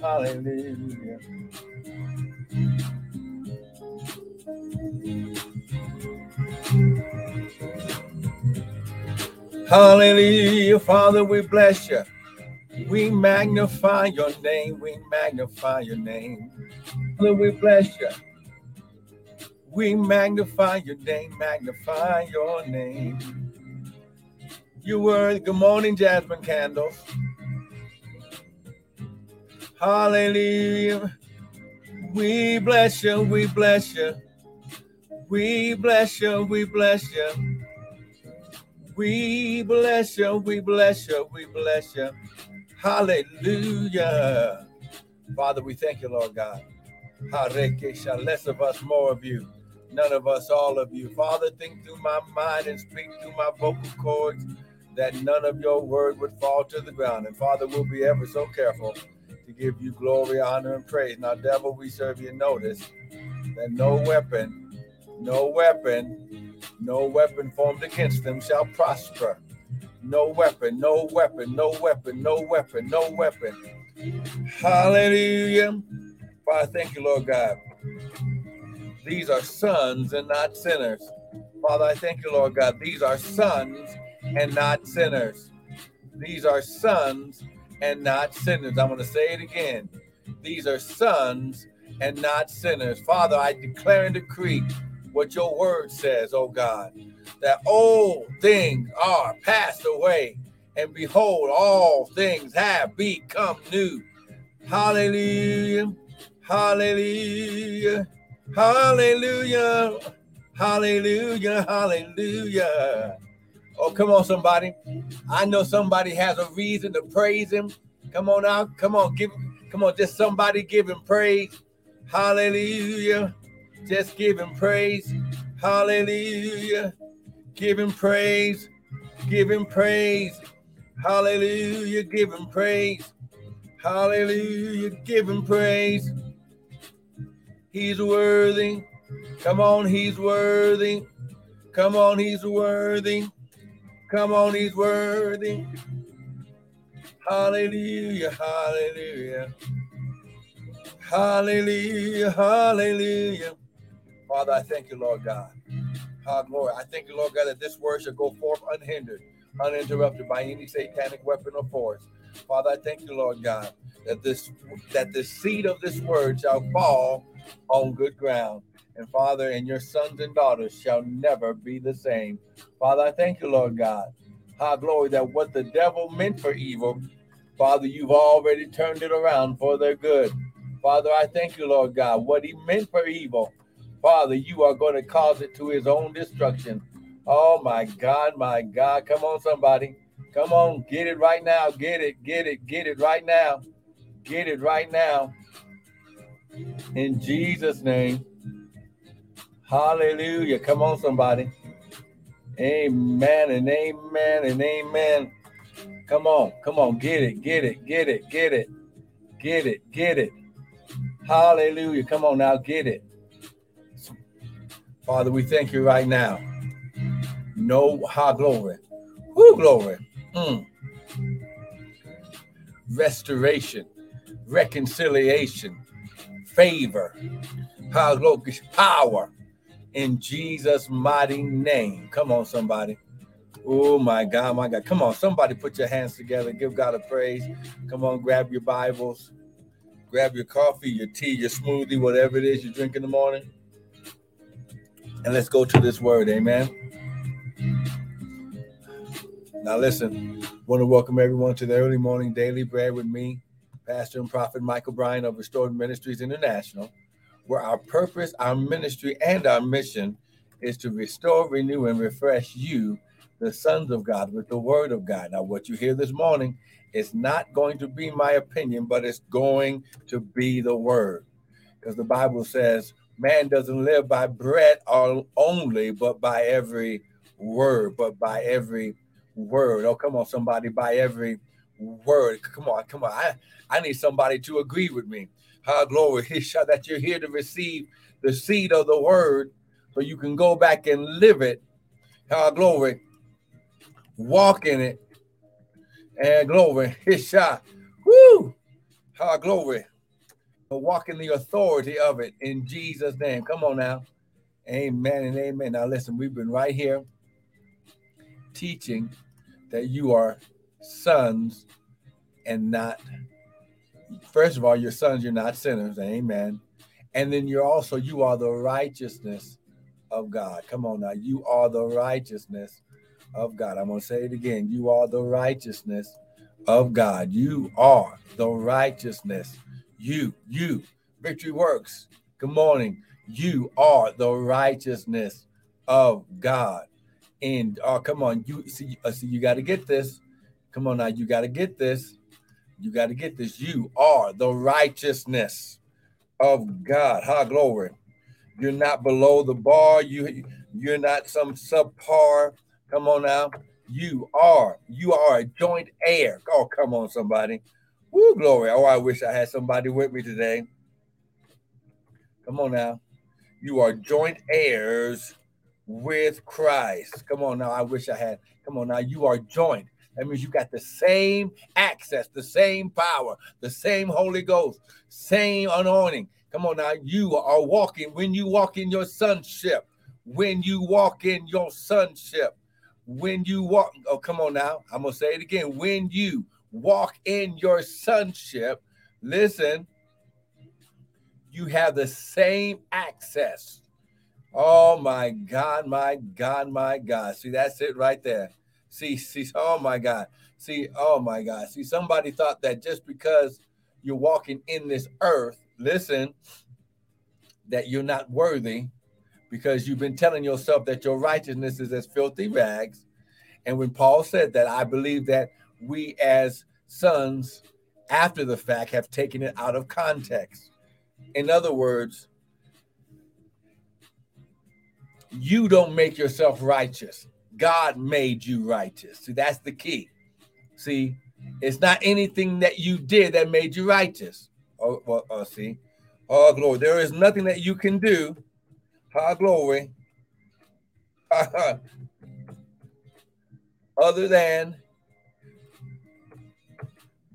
hallelujah. Hallelujah, Father, we bless you. We magnify your name. We magnify your name. Father, we bless you. We magnify your name. Magnify your name. You were good morning, Jasmine Candles. Hallelujah. We bless you. We bless you. We bless you. We bless you. We bless you. We bless you. We bless you. Hallelujah. Father, we thank you, Lord God. Less of us, more of you. None of us, all of you. Father, think through my mind and speak through my vocal cords that none of your word would fall to the ground. And Father, we'll be ever so careful to give you glory, honor, and praise. Now, devil, we serve you notice that no weapon, no weapon, no weapon formed against them shall prosper. No weapon, no weapon, no weapon, no weapon, no weapon. Hallelujah. Father, thank you, Lord God. These are sons and not sinners. Father, I thank you, Lord God. These are sons and not sinners. These are sons and not sinners. I'm going to say it again. These are sons and not sinners. Father, I declare and decree what your word says, oh God, that old things are passed away, and behold, all things have become new. Hallelujah. Hallelujah. Hallelujah. Hallelujah. Hallelujah. Oh, come on, somebody. I know somebody has a reason to praise him. Come on out. Come on, give come on, just somebody give him praise. Hallelujah. Just give him praise. Hallelujah. Give him praise. Give him praise. Hallelujah. Give him praise. Hallelujah. Give him praise. He's worthy. Come on, he's worthy. Come on, he's worthy. Come on, he's worthy. Hallelujah, hallelujah. Hallelujah, hallelujah. Father, I thank you, Lord God. Ah, glory. I thank you, Lord God, that this word shall go forth unhindered, uninterrupted by any satanic weapon or force. Father, I thank you, Lord God, that this that the seed of this word shall fall on good ground. And Father, and your sons and daughters shall never be the same. Father, I thank you, Lord God. High glory that what the devil meant for evil, Father, you've already turned it around for their good. Father, I thank you, Lord God. What he meant for evil, Father, you are going to cause it to his own destruction. Oh my God, my God. Come on, somebody. Come on, get it right now. Get it, get it, get it right now. Get it right now. In Jesus' name. Hallelujah. Come on, somebody. Amen and amen and amen. Come on, come on, get it, get it, get it, get it, get it, get it. Hallelujah. Come on now, get it. Father, we thank you right now. No high glory. Who glory. Mm. Restoration, reconciliation, favor, high glory, power in Jesus' mighty name. Come on, somebody. Oh my God, my God. Come on, somebody put your hands together. Give God a praise. Come on, grab your Bibles, grab your coffee, your tea, your smoothie, whatever it is you drink in the morning. And let's go to this word. Amen. Now, listen, want to welcome everyone to the early morning daily bread with me, Pastor and Prophet Michael Bryan of Restored Ministries International where our purpose, our ministry, and our mission is to restore, renew, and refresh you, the sons of God, with the word of God. Now, what you hear this morning is not going to be my opinion, but it's going to be the word. Because the Bible says, man doesn't live by bread only, but by every word, but by every word. Oh, come on, somebody, by every word. Come on, come on. I, I need somebody to agree with me. How glory, that you're here to receive the seed of the word so you can go back and live it. How glory, walk in it. And glory, Hisha. Woo! Our glory. Walk in the authority of it in Jesus' name. Come on now. Amen and amen. Now, listen, we've been right here teaching that you are sons and not, first of all, you're sons, you're not sinners. Amen. And then you're also, you are the righteousness of God. Come on now. You are the righteousness of God. I'm going to say it again. You are the righteousness of God. You are the righteousness. You, you, victory works. Good morning. You are the righteousness of God. And oh, come on, you see, uh, see, you got to get this. Come on now, you got to get this. You got to get this. You are the righteousness of God. Ha, glory. You're not below the bar. You you're not some subpar. Come on now. You are. You are a joint heir. Oh, come on, somebody. Woo, glory. Oh, I wish I had somebody with me today. Come on now. You are joint heirs with Christ. Come on now. I wish I had. Come on now. You are joint. That means you got the same access, the same power, the same Holy Ghost, same anointing. Come on now. You are walking when you walk in your sonship. When you walk in your sonship. When you walk, oh, come on now. I'm to say it again. When you walk in your sonship, listen, you have the same access. Oh my God, my God, my God. See, that's it right there. See, see, oh my God. See, oh my God. See, somebody thought that just because you're walking in this earth, listen, that you're not worthy because you've been telling yourself that your righteousness is as filthy rags. And when Paul said that, I believe that we as sons, after the fact, have taken it out of context. In other words, you don't make yourself righteous. God made you righteous. See, that's the key. See, it's not anything that you did that made you righteous. Oh, well, oh, see, oh, glory. There is nothing that you can do. Oh, glory. Other than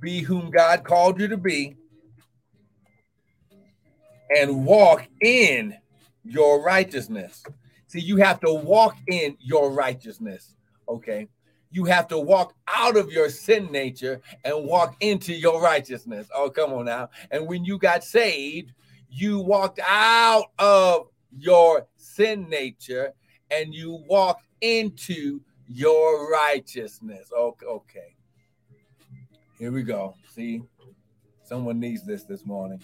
be whom God called you to be and walk in your righteousness. See, you have to walk in your righteousness. Okay. You have to walk out of your sin nature and walk into your righteousness. Oh, come on now. And when you got saved, you walked out of your sin nature and you walked into your righteousness. Okay. okay. Here we go. See, someone needs this this morning.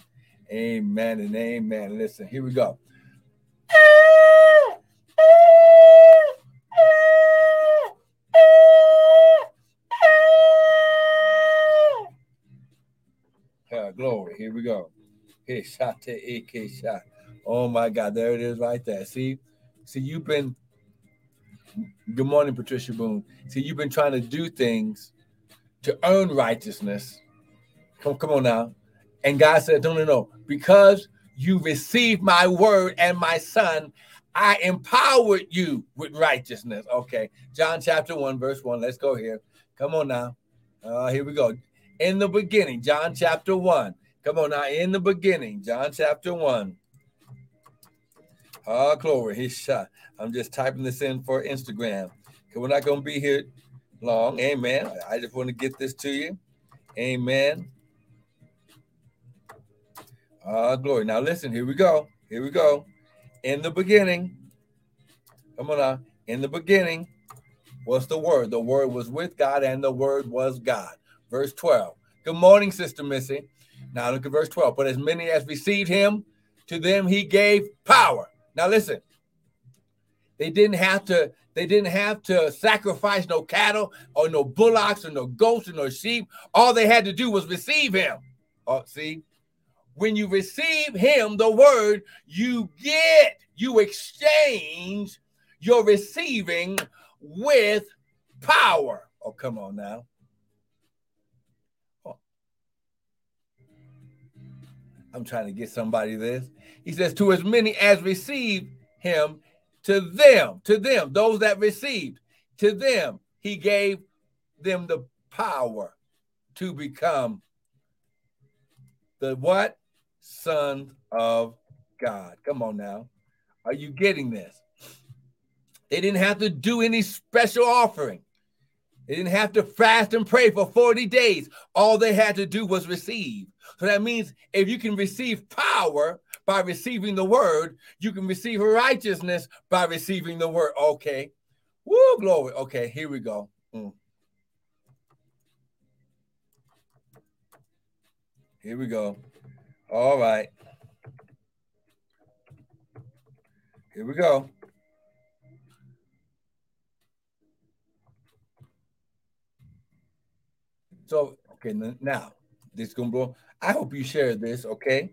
Amen and amen. Listen, here we go. Here we go. Shot AK shot. Oh my God, there it is right there. See, see, you've been. Good morning, Patricia Boone. See, you've been trying to do things to earn righteousness. Come, come on now. And God said, No, no, no. Because you received my word and my son, I empowered you with righteousness. Okay. John chapter 1, verse 1. Let's go here. Come on now. Uh, here we go. In the beginning, John chapter 1. Come on now. In the beginning, John chapter 1. Oh, glory. He's shot. I'm just typing this in for Instagram. Because we're not going to be here long. Amen. I just want to get this to you. Amen. Ah, glory. Now listen, here we go. Here we go. In the beginning, come on now. In the beginning was the word. The word was with God, and the word was God. Verse 12. Good morning, Sister Missy. Now look at verse 12. But as many as received him, to them he gave power. Now listen. They didn't have to, they didn't have to sacrifice no cattle or no bullocks or no goats or no sheep. All they had to do was receive him. Oh, see, when you receive him, the word, you get, you exchange your receiving with power. Oh, come on now. I'm trying to get somebody this. He says, To as many as received him, to them, to them, those that received, to them, he gave them the power to become the what? Son of God. Come on now. Are you getting this? They didn't have to do any special offering. They didn't have to fast and pray for 40 days. All they had to do was receive. So that means if you can receive power by receiving the word, you can receive righteousness by receiving the word. Okay. Woo, glory. Okay, here we go. Mm. Here we go. All right. Here we go. So, okay, now this is gonna blow. I hope you share this, okay?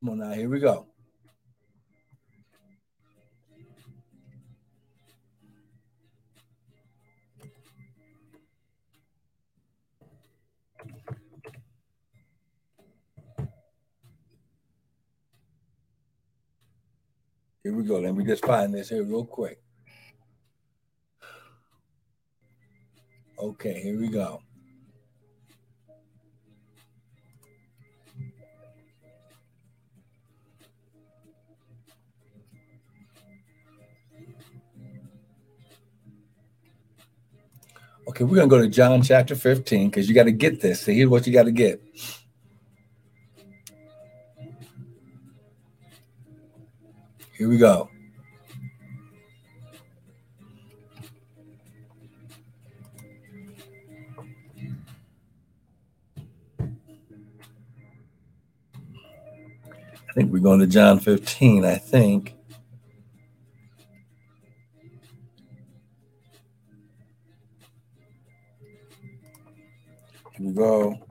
Come on now, here we go. Here we go. Let me just find this here real quick. Okay, here we go. Okay, we're going to go to John chapter 15 because you got to get this. See, here's what you got to get. Here we go. I think we're going to John 15, I think. Here we go.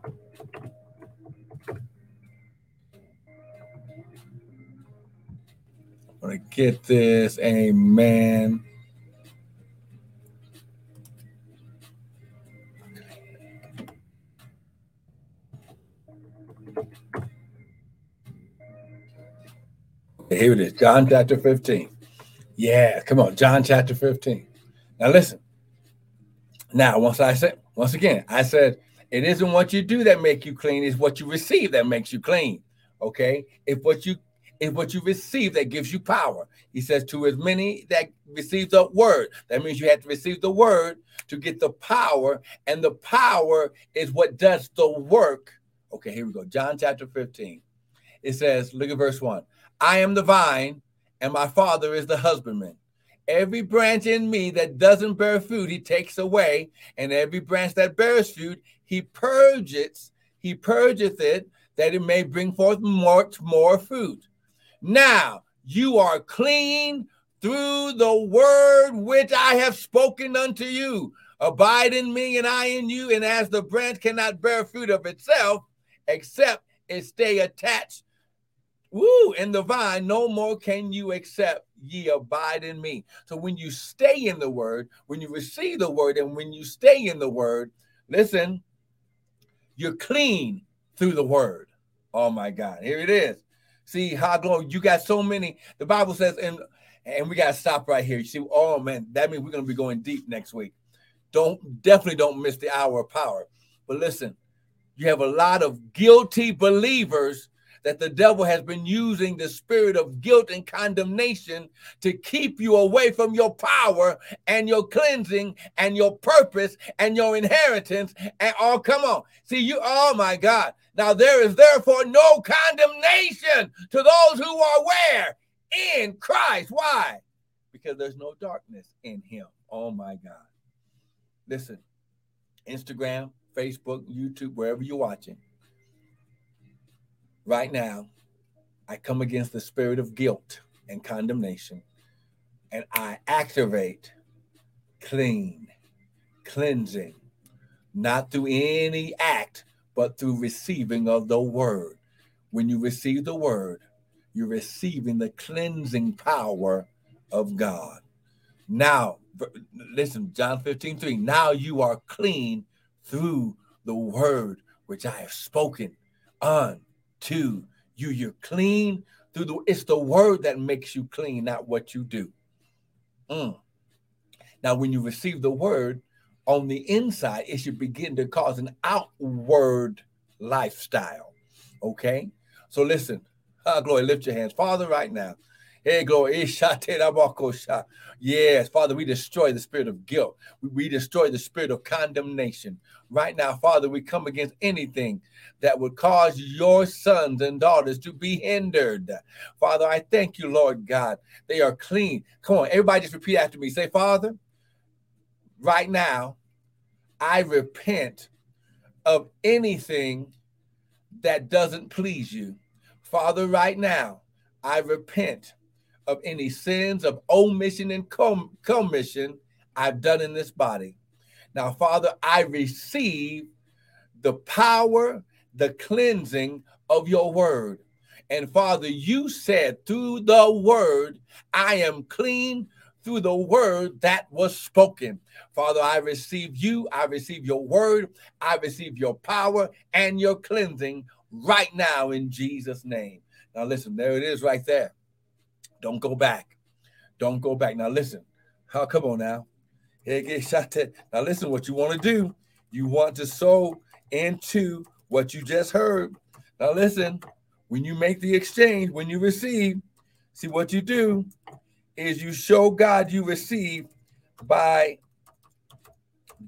Get this. Amen. Here it is, John chapter 15. Yeah, come on, John chapter 15. Now listen. Now, once I said, once again, I said it isn't what you do that make you clean, it's what you receive that makes you clean. Okay. If what you is what you receive that gives you power. He says, to as many that receive the word. That means you have to receive the word to get the power, and the power is what does the work. Okay, here we go. John chapter 15. It says, look at verse 1. I am the vine, and my father is the husbandman. Every branch in me that doesn't bear fruit, he takes away, and every branch that bears fruit, he purges, he purgeth it, that it may bring forth much more fruit. Now you are clean through the word which I have spoken unto you. Abide in me and I in you. And as the branch cannot bear fruit of itself, except it stay attached Woo, in the vine, no more can you accept ye abide in me. So when you stay in the word, when you receive the word, and when you stay in the word, listen, you're clean through the word. Oh my God, here it is. See how glory you got so many. The Bible says, and and we gotta stop right here. You see, oh man, that means we're gonna be going deep next week. Don't definitely don't miss the hour of power. But listen, you have a lot of guilty believers that the devil has been using the spirit of guilt and condemnation to keep you away from your power and your cleansing and your purpose and your inheritance. And oh, come on. See, you, oh my God. Now there is therefore no condemnation to those who are where? In Christ. Why? Because there's no darkness in him. Oh my God. Listen, Instagram, Facebook, YouTube, wherever you're watching, right now, I come against the spirit of guilt and condemnation, and I activate clean, cleansing, not through any act but through receiving of the word. When you receive the word, you're receiving the cleansing power of God. Now, listen, John 15, 3. Now you are clean through the word which I have spoken unto you. You're clean through the it's the word that makes you clean, not what you do. Mm. Now, when you receive the word on the inside, it should begin to cause an outward lifestyle. Okay? So listen, ah, glory, lift your hands. Father, right now, Yes, Father, we destroy the spirit of guilt. We destroy the spirit of condemnation. Right now, Father, we come against anything that would cause your sons and daughters to be hindered. Father, I thank you, Lord God. They are clean. Come on, everybody just repeat after me. Say, Father, right now, I repent of anything that doesn't please you. Father, right now, I repent of any sins of omission and com- commission I've done in this body. Now, Father, I receive the power, the cleansing of your word. And Father, you said through the word, I am clean through the word that was spoken. Father, I receive you, I receive your word, I receive your power and your cleansing right now in Jesus' name. Now, listen, there it is right there. Don't go back. Don't go back. Now listen. Oh, come on now. Now listen what you want to do. You want to sow into what you just heard. Now listen, when you make the exchange, when you receive, see what you do is you show God you receive by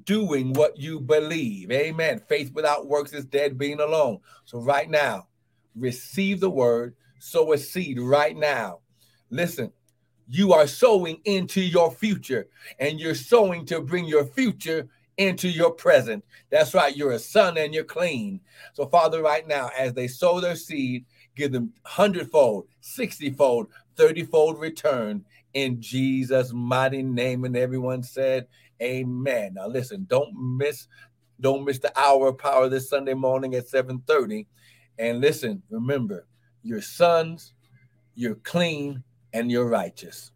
doing what you believe. Amen. Faith without works is dead being alone. So right now, receive the word, sow a seed right now. Listen, you are sowing into your future, and you're sowing to bring your future into your present. That's right. You're a son and you're clean. So, Father, right now, as they sow their seed, give them hundredfold, sixtyfold, thirtyfold return in Jesus' mighty name. And everyone said, Amen. Now, listen, don't miss, don't miss the hour of power this Sunday morning at 7:30. And listen, remember, your sons, you're clean, and you're righteous.